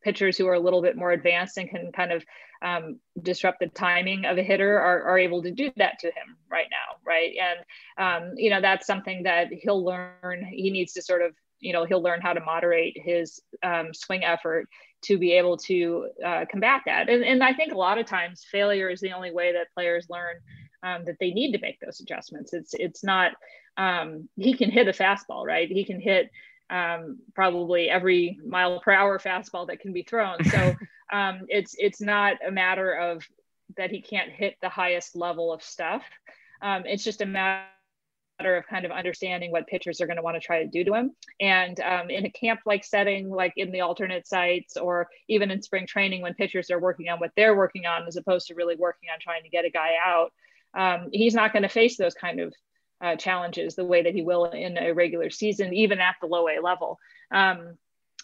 Speaker 2: pitchers who are a little bit more advanced and can kind of um, disrupt the timing of a hitter are, are able to do that to him right now right? And um, you know that's something that he'll learn. He needs to sort of you know he'll learn how to moderate his um, swing effort to be able to uh, combat that. And, and i think a lot of times failure is the only way that players learn um, that they need to make those adjustments. It's it's not um, he can hit a fastball right? He can hit um, probably every mile per hour fastball that can be thrown. So um, it's it's not a matter of that he can't hit the highest level of stuff. Um, it's just a matter of kind of understanding what pitchers are going to want to try to do to him. And um, in a camp like setting, like in the alternate sites, or even in spring training when pitchers are working on what they're working on, as opposed to really working on trying to get a guy out, um, he's not going to face those kind of uh, challenges the way that he will in a regular season, even at the low A level. Um,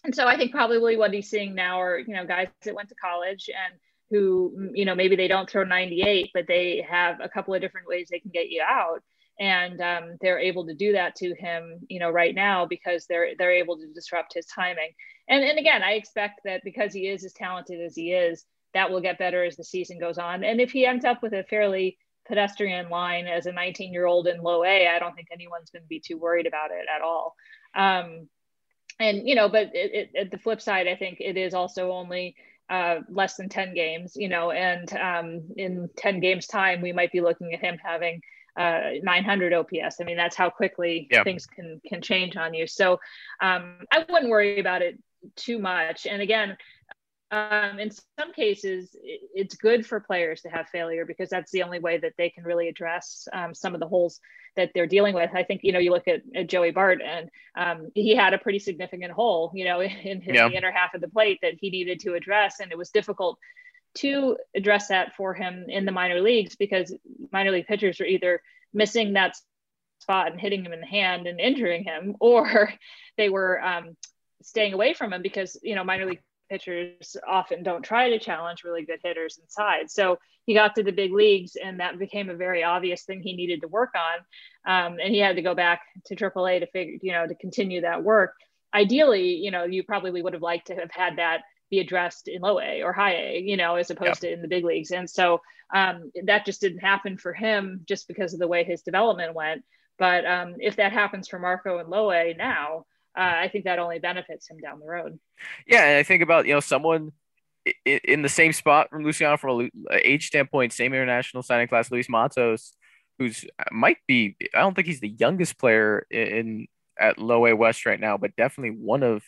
Speaker 2: and so I think probably what he's seeing now are, you know, guys that went to college and who, you know, maybe they don't throw 98, but they have a couple of different ways they can get you out. And um, they're able to do that to him, you know, right now because they're they're able to disrupt his timing. And and again, I expect that because he is as talented as he is, that will get better as the season goes on. And if he ends up with a fairly pedestrian line as a 19 year old in low A, I don't think anyone's going to be too worried about it at all. Um, and, you know, but it, it, at the flip side, I think it is also only uh, less than 10 games, you know, and um, in 10 games time, we might be looking at him having uh, 900 OPS. I mean, that's how quickly yeah. things can, can change on you. So um, I wouldn't worry about it too much. And again, um, in some cases, it's good for players to have failure because that's the only way that they can really address um, some of the holes that they're dealing with. I think, you know, you look at, at Joey Bart and um, he had a pretty significant hole, you know, in his, yeah. the inner half of the plate that he needed to address. And it was difficult to address that for him in the minor leagues because minor league pitchers are either missing that spot and hitting him in the hand and injuring him, or they were um, staying away from him because, you know, minor league pitchers often don't try to challenge really good hitters inside. So he got to the big leagues, and that became a very obvious thing he needed to work on. Um, and he had to go back to AAA to figure, you know, to continue that work. Ideally, you know, you probably would have liked to have had that be addressed in low A or high A, you know, as opposed to in the big leagues. And so um, that just didn't happen for him just because of the way his development went. But um, if that happens for Marco in low A now, uh, I think that only benefits him down the road.
Speaker 1: Yeah, and I think about you know someone in the same spot from Luciano from a age standpoint, same international signing class, Luis Matos, who's uh, might be I don't think he's the youngest player in at low A West right now, but definitely one of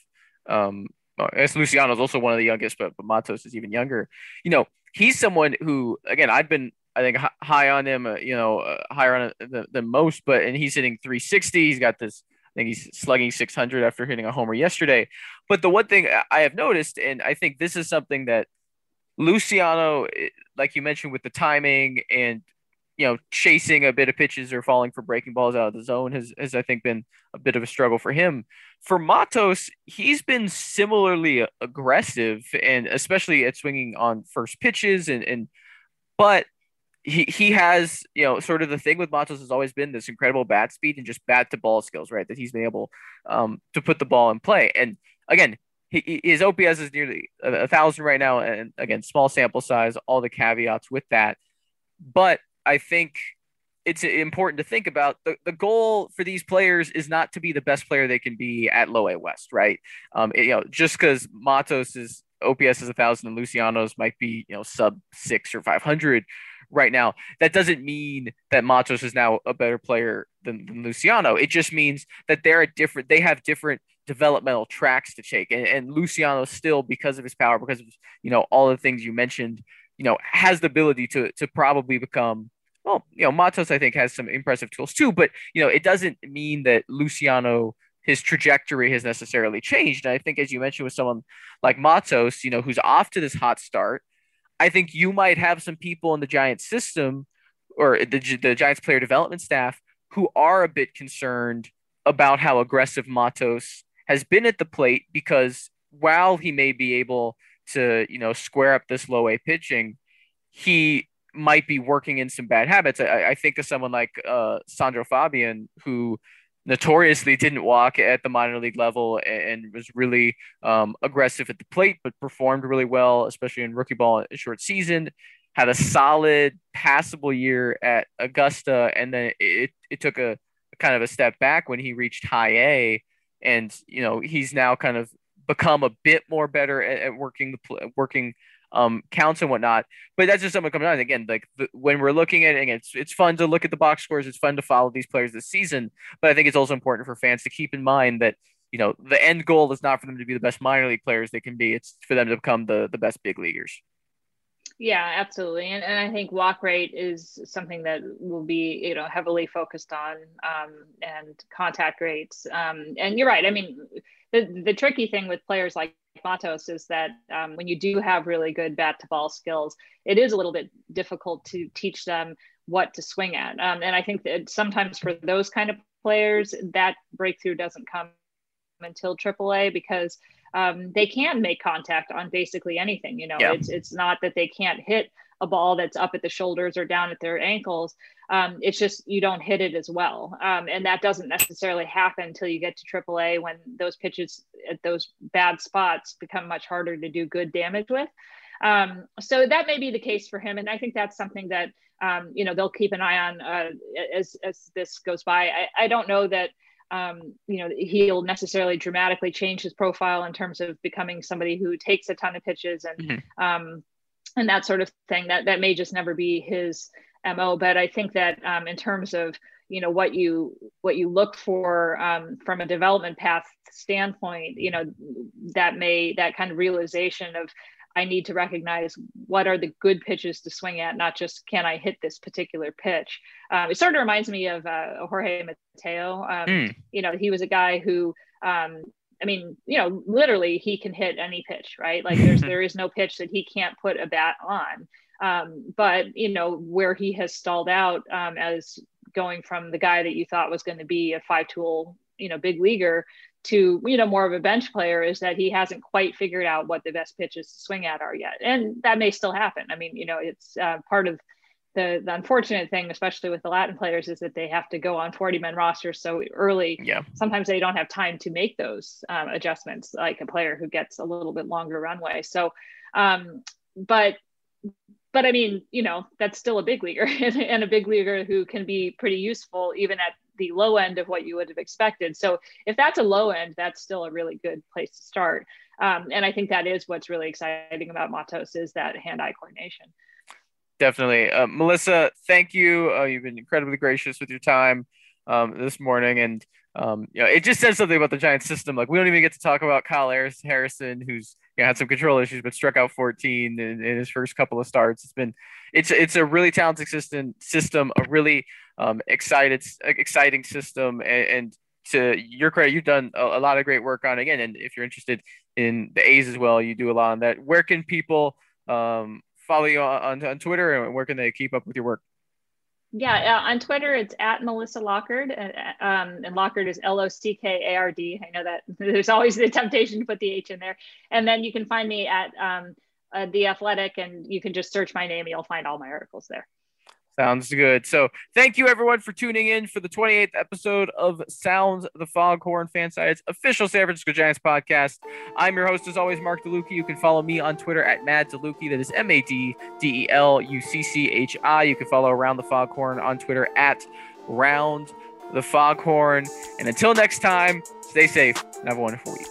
Speaker 1: um as Luciano is also one of the youngest, but, but Matos is even younger. You know, he's someone who again I've been I think high on him, uh, you know, uh, higher on than, than most, but and he's hitting 360. He's got this I think he's slugging 600 after hitting a homer yesterday. But the one thing I have noticed, and I think this is something that Luciano, eh, like you mentioned, with the timing and you know chasing a bit of pitches or falling for breaking balls out of the zone has, has I think been a bit of a struggle for him. For Matos, he's been similarly aggressive and especially at swinging on first pitches and and but he he has you know sort of the thing with Matos has always been this incredible bat speed and just bat to ball skills, right? That he's been able um, to put the ball in play. And again, he, his OPS is nearly a, a, thousand right now, and again, small sample size, all the caveats with that. But I think it's important to think about the, the goal for these players is not to be the best player they can be at low A West, right? Um, it, you know, just because Matos is OPS is a thousand and Luciano's might be you know sub six or five hundred right now. That doesn't mean that Matos is now a better player than, than Luciano. It just means that they're a different. They have different developmental tracks to take, and, and Luciano still, because of his power, because of you know all the things you mentioned, you know, has the ability to to probably become. Well, you know, Matos I think has some impressive tools too, but you know, it doesn't mean that Luciano his trajectory has necessarily changed. And I think, as you mentioned, with someone like Matos, you know, who's off to this hot start, I think you might have some people in the Giants system or the, the Giants player development staff who are a bit concerned about how aggressive Matos has been at the plate because while he may be able to, you know, square up this low A pitching, he might be working in some bad habits. I, I think of someone like uh, Sandro Fabian, who notoriously didn't walk at the minor league level and, was really um, aggressive at the plate, but performed really well, especially in rookie ball a short season. Had a solid, passable year at Augusta, and then it, it took a, a kind of a step back when he reached high A. And, you know, he's now kind of become a bit more better at, at working the working um, counts and whatnot. But that's just something coming on. Again, like the, when we're looking at it, it's, it's fun to look at the box scores. It's fun to follow these players this season. But I think it's also important for fans to keep in mind that, you know, the end goal is not for them to be the best minor league players they can be. It's for them to become the, the best big leaguers.
Speaker 2: Yeah, absolutely. And, and I think walk rate is something that will be, you know, heavily focused on um, and contact rates. Um, and you're right. I mean, the, the tricky thing with players like Matos is that um, when you do have really good bat to ball skills, it is a little bit difficult to teach them what to swing at. Um, and I think that sometimes for those kind of players, that breakthrough doesn't come until AAA because um, they can make contact on basically anything. You know, yeah. it's it's not that they can't hit a ball that's up at the shoulders or down at their ankles. Um, it's just you don't hit it as well, um, and that doesn't necessarily happen until you get to AAA when those pitches at those bad spots become much harder to do good damage with. Um, so that may be the case for him, and I think that's something that um, you know they'll keep an eye on uh, as as this goes by. I, I don't know that um, you know, he'll necessarily dramatically change his profile in terms of becoming somebody who takes a ton of pitches and mm-hmm. um, and that sort of thing. That that may just never be his mo. But I think that um, in terms of you know what you what you look for um, from a development path standpoint, you know, that may that kind of realization of I need to recognize what are the good pitches to swing at, not just can I hit this particular pitch. Um, it sort of reminds me of uh, Jorge Mateo. Um, mm. You know, he was a guy who, um, I mean, you know, literally he can hit any pitch, right? Like there's there is no pitch that he can't put a bat on. Um, but you know where he has stalled out um, as going from the guy that you thought was going to be a five tool, you know, big leaguer to you know more of a bench player is that he hasn't quite figured out what the best pitches to swing at are yet. And that may still happen. I mean you know it's uh, part of the, the unfortunate thing especially with the latin players is that they have to go on 40 men rosters so early.
Speaker 1: Yeah.
Speaker 2: Sometimes they don't have time to make those um, adjustments like a player who gets a little bit longer runway. So um, but but I mean, you know, that's still a big leaguer and a big leaguer who can be pretty useful even at the low end of what you would have expected. So if that's a low end, that's still a really good place to start. Um, and I think that is what's really exciting about Matos is that hand-eye coordination.
Speaker 1: Definitely, uh, Melissa. Thank you. Uh, you've been incredibly gracious with your time um, this morning, and um, you know, it just says something about the Giants system. Like we don't even get to talk about Kyle Harrison, who's you know, had some control issues, but struck out 14 in, in, his first couple of starts. It's been, it's it's a really talented system, system, a really um, excited, exciting system. And, and, to your credit, you've done a, a, lot of great work on again. And if you're interested in the A's as well, you do a lot on that. Where can people um, follow you on, on Twitter and where can they keep up with your work?
Speaker 2: Yeah, uh, on Twitter it's at Melissa Lockard, uh, um, and Lockard is L O C K A R D. I know that there's always the temptation to put the H in there, and then you can find me at um, uh, the Athletic, and you can just search my name, and you'll find all my articles there.
Speaker 1: Sounds good. So thank you everyone for tuning in for the 28th episode of Sounds the Foghorn Fansided's official San Francisco Giants podcast. I'm your host as always, Mark DeLucchi. You can follow me on Twitter at Mad DeLucchi. That is M-A-D-D-E-L-U-C-C-H-I. You can follow Around the Foghorn on Twitter at Round the Foghorn. And until next time, stay safe and have a wonderful week.